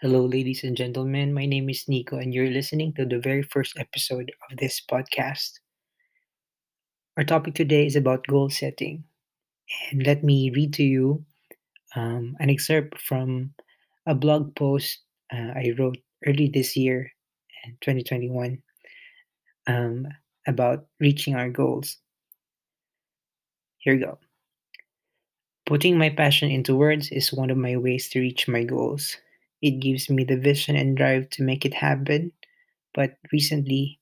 Hello, ladies and gentlemen. My name is Nikko, and you're listening to the very first episode of this podcast. Our topic today is about goal setting. And let me read to you um, an excerpt from a blog post uh, I wrote early this year, in 2021, um, about reaching our goals. Here we go. Putting my passion into words is one of my ways to reach my goals. It gives me the vision and drive to make it happen. But recently,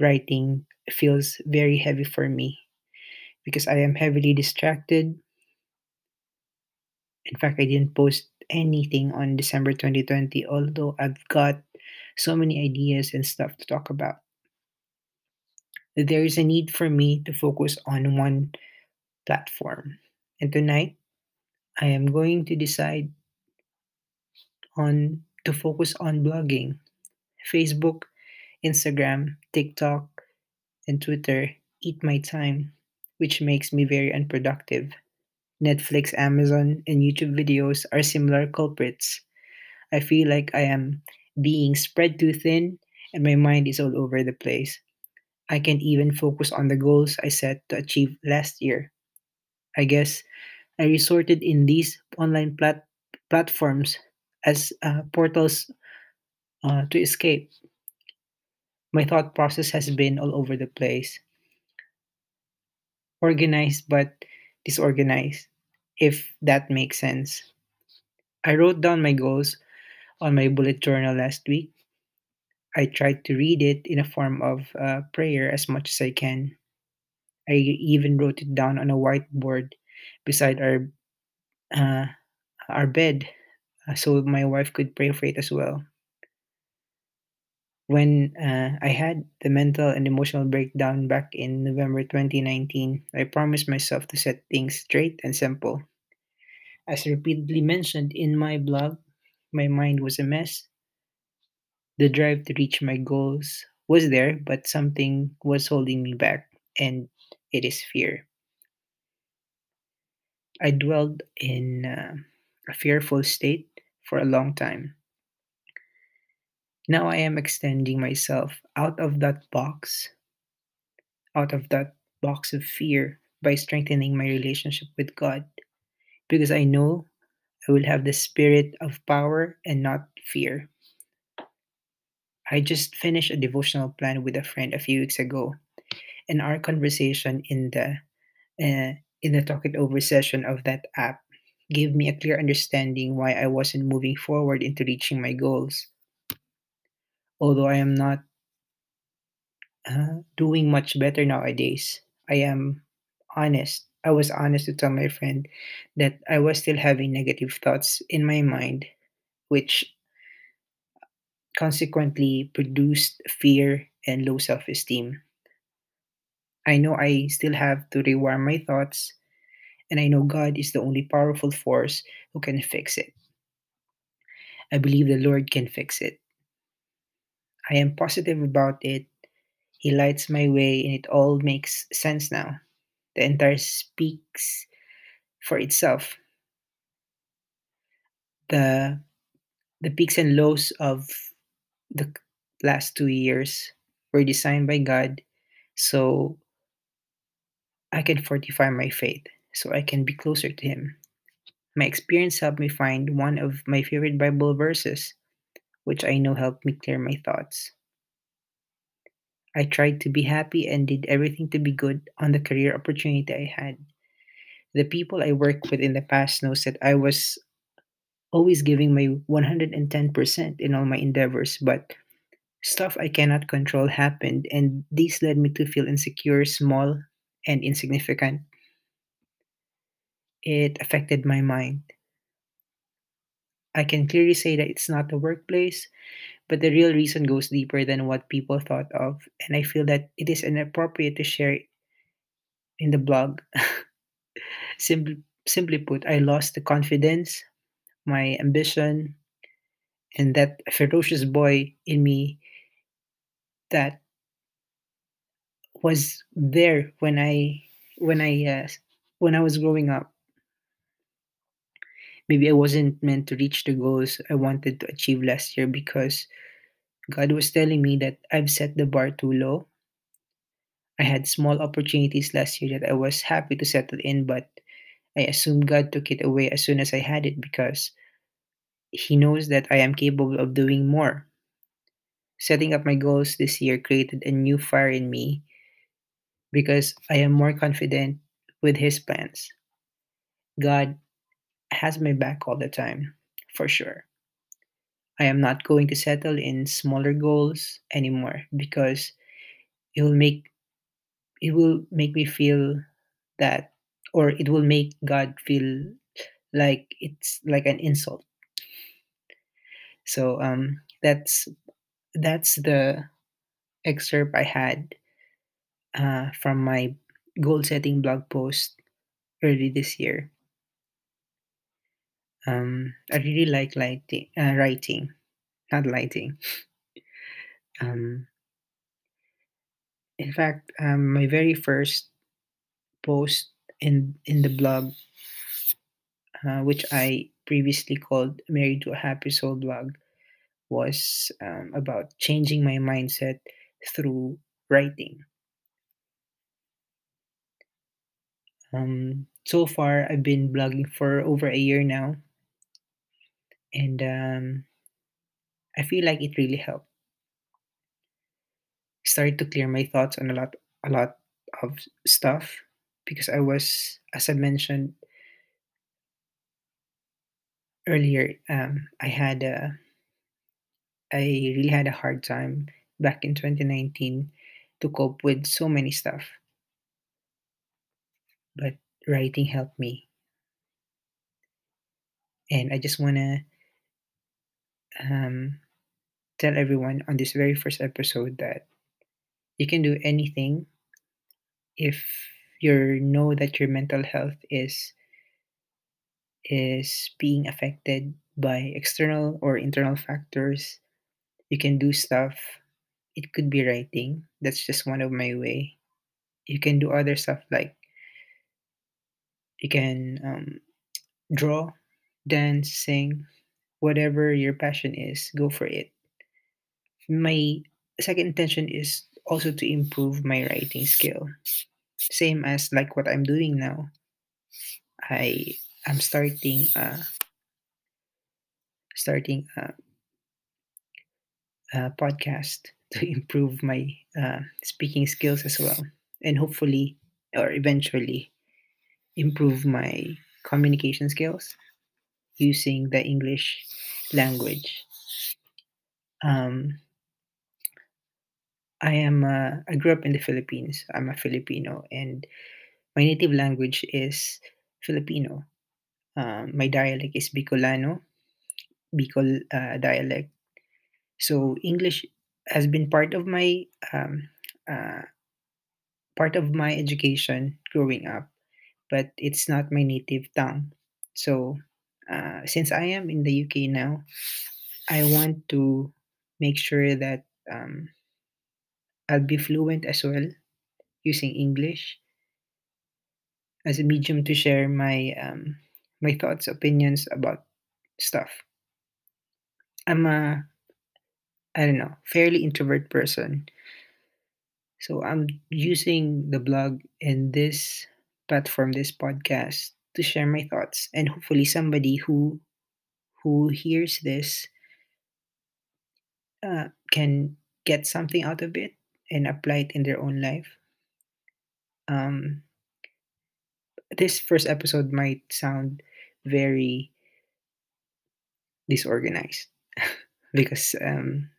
writing feels very heavy for me because I am heavily distracted. In fact, I didn't post anything on December 2020, although I've got so many ideas and stuff to talk about. There is a need for me to focus on one platform. And tonight, I am going to decide on to focus on blogging. Facebook, Instagram, TikTok, and Twitter eat my time, which makes me very unproductive. Netflix, Amazon, and YouTube videos are similar culprits. I feel like I am being spread too thin and my mind is all over the place. I can't even focus on the goals I set to achieve last year. I guess I resorted in these online plat- platforms as uh, portals uh, to escape. My thought process has been all over the place, organized but disorganized, if that makes sense. I wrote down my goals on my bullet journal last week. I tried to read it in a form of uh, prayer as much as I can. I even wrote it down on a whiteboard beside our uh, our bed so my wife could pray for it as well. When uh, I had the mental and emotional breakdown back in November 2019, I promised myself to set things straight and simple. As repeatedly mentioned in my blog, my mind was a mess. The drive to reach my goals was there, but something was holding me back, and it is fear. I dwelled in uh, a fearful state for a long time. Now I am extending myself out of that box, out of that box of fear by strengthening my relationship with God because I know I will have the spirit of power and not fear. I just finished a devotional plan with a friend a few weeks ago, and our conversation in the uh, in the talk it over session of that app gave me a clear understanding why I wasn't moving forward into reaching my goals. Although I am not uh, doing much better nowadays, I am honest. I was honest to tell my friend that I was still having negative thoughts in my mind, which consequently produced fear and low self esteem. I know I still have to rewire my thoughts, and I know God is the only powerful force who can fix it. I believe the Lord can fix it. I am positive about it. He lights my way, and it all makes sense now. The entire speaks for itself. The the peaks and lows of the last two years were designed by God so I can fortify my faith, so I can be closer to Him. My experience helped me find one of my favorite Bible verses, which I know helped me clear my thoughts. I tried to be happy and did everything to be good on the career opportunity I had. The people I worked with in the past knows that I was always giving my 110% in all my endeavors, but stuff I cannot control happened, and this led me to feel insecure, small, and insignificant. It affected my mind. I can clearly say that it's not the workplace, but the real reason goes deeper than what people thought of, and I feel that it is inappropriate to share it in the blog. simply, simply put, I lost the confidence, my ambition, and that ferocious boy in me that was there when I when I uh, when I was growing up. Maybe I wasn't meant to reach the goals I wanted to achieve last year because God was telling me that I've set the bar too low. I had small opportunities last year that I was happy to settle in, but I assumed God took it away as soon as I had it because He knows that I am capable of doing more. Setting up my goals this year created a new fire in me because I am more confident with His plans. God has my back all the time, for sure. I am not going to settle in smaller goals anymore because it will make it will make me feel that or it will make God feel like it's like an insult. So um that's that's the excerpt I had uh, from my goal setting blog post early this year. Um, I really like lighting, uh, writing, not lighting. Um, in fact, um, my very first post in in the blog, uh, which I previously called "Married to a Happy Soul" blog, was um, about changing my mindset through writing. Um, so far, I've been blogging for over a year now, and um, I feel like it really helped. Started to clear my thoughts on a lot, a lot of stuff because I was, as I mentioned earlier, um, I had a, I really had a hard time back in 2019 to cope with so many stuff. But writing helped me. And I just want to um, tell everyone on this very first episode that you can do anything if you know that your mental health is is being affected by external or internal factors. You can do stuff. It could be writing. That's just one of my way. You can do other stuff like you can um, draw dance sing whatever your passion is go for it. My second intention is also to improve my writing skill. Same as like what i'm doing now. I am starting uh starting a, a podcast to improve my uh, speaking skills as well. And hopefully or eventually improve my communication skills using the english language um, I am uh, I grew up in the Philippines. I'm a Filipino, and my native language is Filipino. Um, my dialect is Bicolano, Bicol uh, dialect. So English has been part of my um, uh, part of my education growing up, but it's not my native tongue. So uh, since I am in the UK now, I want to make sure that um, I'll be fluent as well using English as a medium to share my um, my thoughts, opinions about stuff. I'm a I don't know fairly introvert person, so I'm using the blog and this platform, this podcast, to share my thoughts, and hopefully somebody who who hears this uh, can get something out of it and apply it in their own life. Um, this first episode might sound very disorganized because um,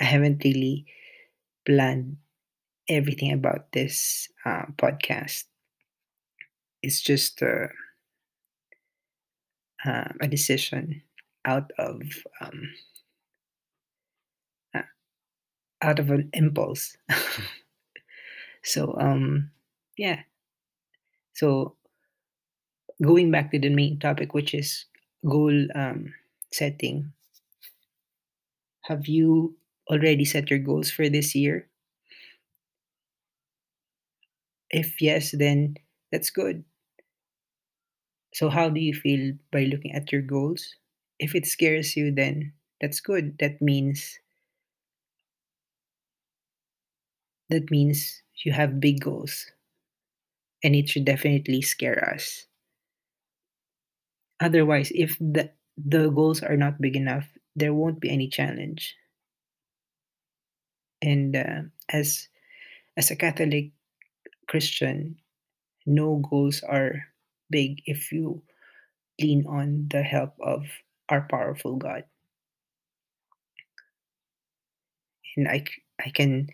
I haven't really planned everything about this uh, podcast. It's just uh, a decision out of um, uh, out of an impulse. so um, yeah. So going back to the main topic, which is goal um, setting. Have you already set your goals for this year? If yes, then that's good. So, how do you feel by looking at your goals? If it scares you, then that's good. That means that means you have big goals, and it should definitely scare us. Otherwise, if the the goals are not big enough, there won't be any challenge. And uh, as as a Catholic Christian, no goals are big if you lean on the help of our powerful God. And I, I can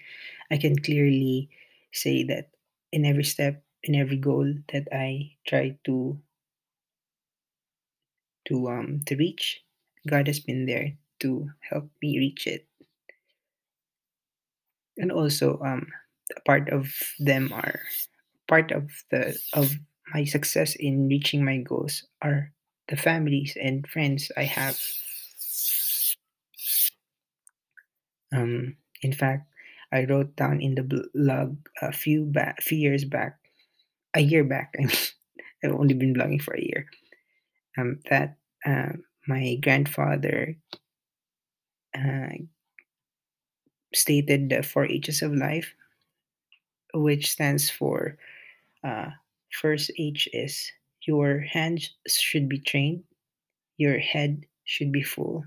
I can clearly say that in every step, in every goal that I try to to um to reach, God has been there to help me reach it. And also um a part of them are part of the of my success in reaching my goals are the families and friends I have. Um, in fact, I wrote down in the blog a few back, few years back, a year back. I mean, I've only been blogging for a year. Um, that uh, my grandfather uh, stated the four H's of life, which stands for uh, first H is your hands should be trained, your head should be full,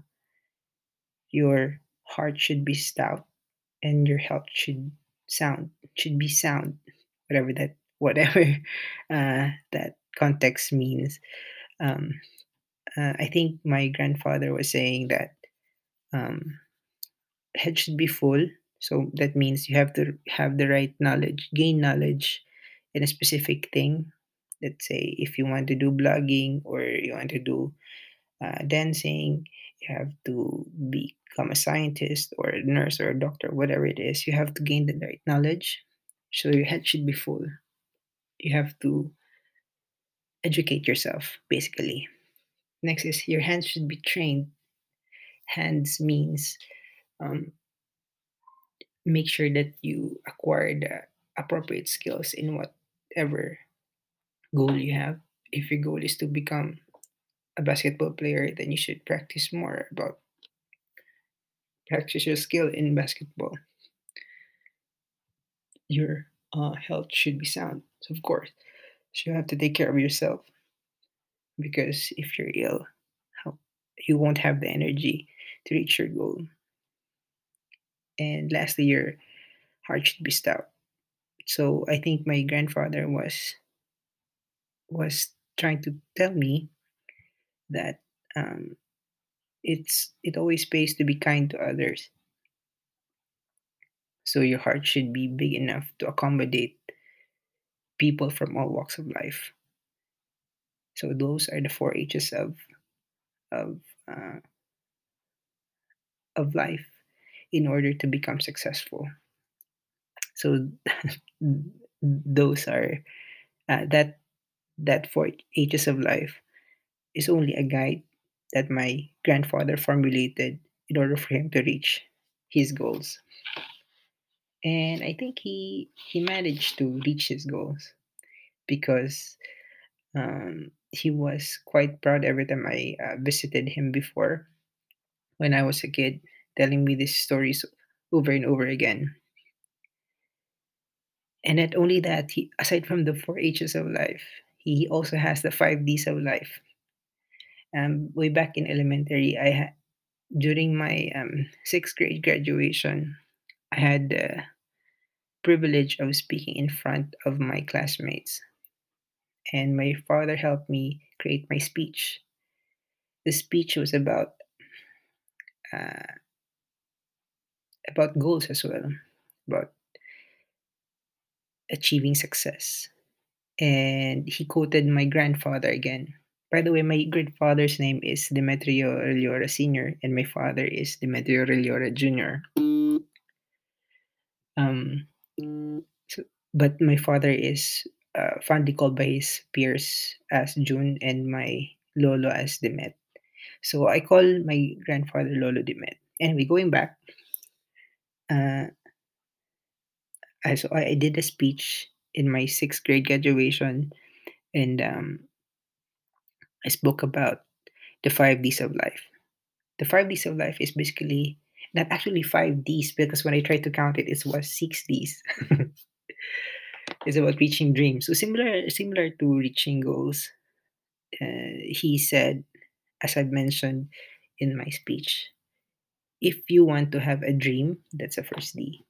your heart should be stout, and your health should sound should be sound whatever that whatever uh, that context means. Um, uh, i think my grandfather was saying that um, head should be full so that means you have to have the right knowledge gain knowledge in a specific thing let's say if you want to do blogging or you want to do uh, dancing you have to become a scientist or a nurse or a doctor whatever it is you have to gain the right knowledge. So your head should be full. You have to educate yourself basically. Next is your hands should be trained. Hands means um, make sure that you acquire the appropriate skills in whatever goal you have if your goal is to become a basketball player then you should practice more about practice your skill in basketball. Your uh, health should be sound so of course. So you have to take care of yourself because if you're ill you won't have the energy to reach your goal. And lastly your heart should be stout so i think my grandfather was was trying to tell me that um, it's it always pays to be kind to others. So your heart should be big enough to accommodate people from all walks of life. So those are the four h's of of uh, of life in order to become successful so those are uh, that that four ages of life is only a guide that my grandfather formulated in order for him to reach his goals. And i think he he managed to reach his goals because um, he was quite proud every time i uh, visited him before when i was a kid telling me these stories over and over again and not only that he aside from the four h's of life he also has the five d's of life. Um, way back in elementary i had during my um, sixth grade graduation i had the privilege of speaking in front of my classmates. And my father helped me create my speech. The speech was about uh, about goals as well about achieving success and he quoted my grandfather again. By the way, my grandfather's name is Demetrio Rellora Sr. and my father is Demetrio Rellora Jr. Um, so, but my father is uh, fondly called by his peers as June and my Lolo as Demet. So I call my grandfather Lolo Demet. Anyway, going back, uh, I, so I, did a speech in my sixth grade graduation and um, I spoke about the five D's of life. The five D's of life is basically not actually five D's because when I tried to count it, it was six D's. it's about reaching dreams. So similar, similar to reaching goals. Uh, he said, as I've mentioned in my speech, if you want to have a dream, that's a first D.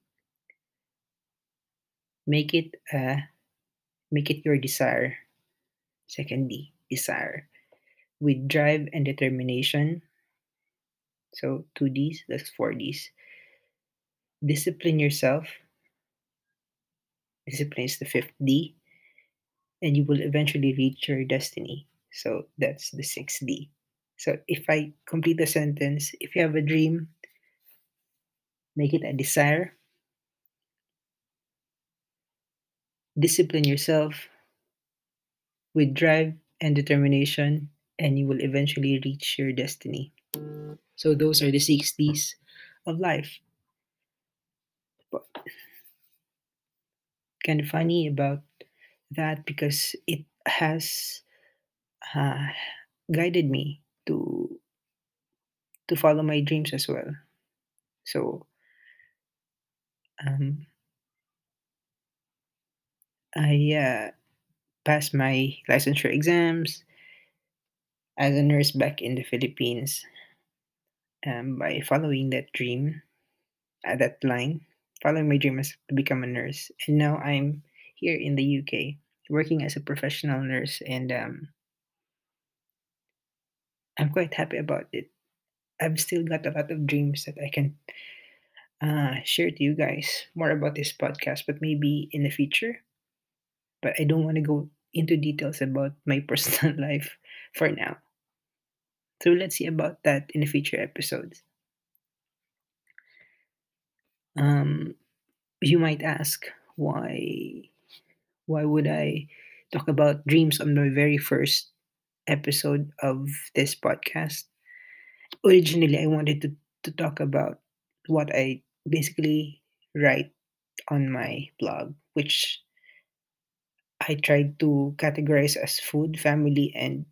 Make it a make it your desire. Second D, desire. With drive and determination. So two Ds, that's four Ds. Discipline yourself. Discipline is the fifth D. And you will eventually reach your destiny. So that's the sixth D. So if I complete the sentence, if you have a dream, make it a desire. Discipline yourself with drive and determination, and you will eventually reach your destiny. So those are the six D's of life. But kind of funny about that because it has uh, guided me to to follow my dreams as well. So um, I uh, passed my licensure exams as a nurse back in the Philippines um, by following that dream, uh, that line, following my dream as to become a nurse. And now I'm here in the UK working as a professional nurse, and um, I'm quite happy about it. I've still got a lot of dreams that I can uh, share to you guys more about this podcast, but maybe in the future. But I don't want to go into details about my personal life for now. So let's see about that in the future episodes. Um, you might ask why why would I talk about dreams on the very first episode of this podcast? Originally, I wanted to, to talk about what I basically write on my blog, which I tried to categorize as food, family, and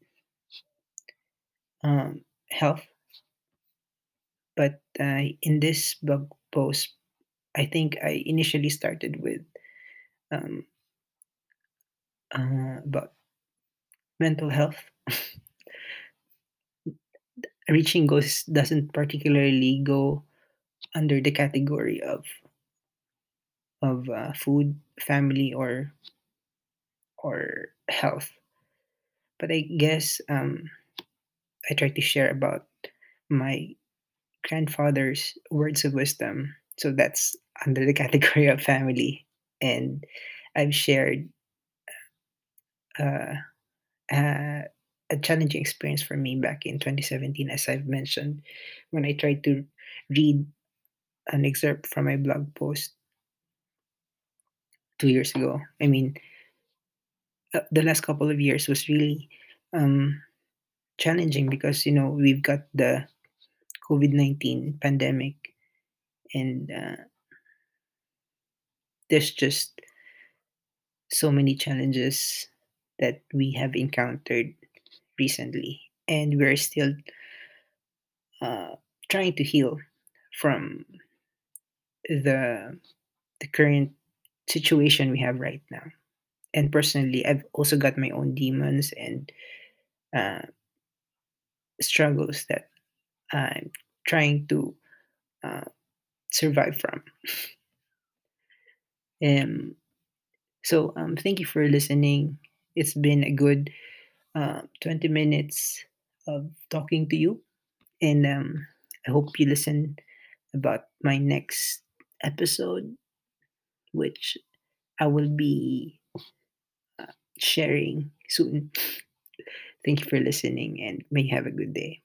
um, health. But uh, in this blog post, I think I initially started with um, uh, about mental health. Reaching goals doesn't particularly go under the category of of uh, food, family, or or health. But I guess um, I try to share about my grandfather's words of wisdom. So that's under the category of family. And I've shared uh, uh, a challenging experience for me back in 2017, as I've mentioned, when I tried to read an excerpt from my blog post two years ago. I mean, uh, the last couple of years was really um, challenging because you know we've got the COVID nineteen pandemic, and uh, there's just so many challenges that we have encountered recently, and we're still uh, trying to heal from the the current situation we have right now. And personally, I've also got my own demons and uh, struggles that I'm trying to uh, survive from. um, so um, thank you for listening. It's been a good uh, 20 minutes of talking to you, and um, I hope you listen about my next episode, which I will be sharing soon. Thank you for listening and may have a good day.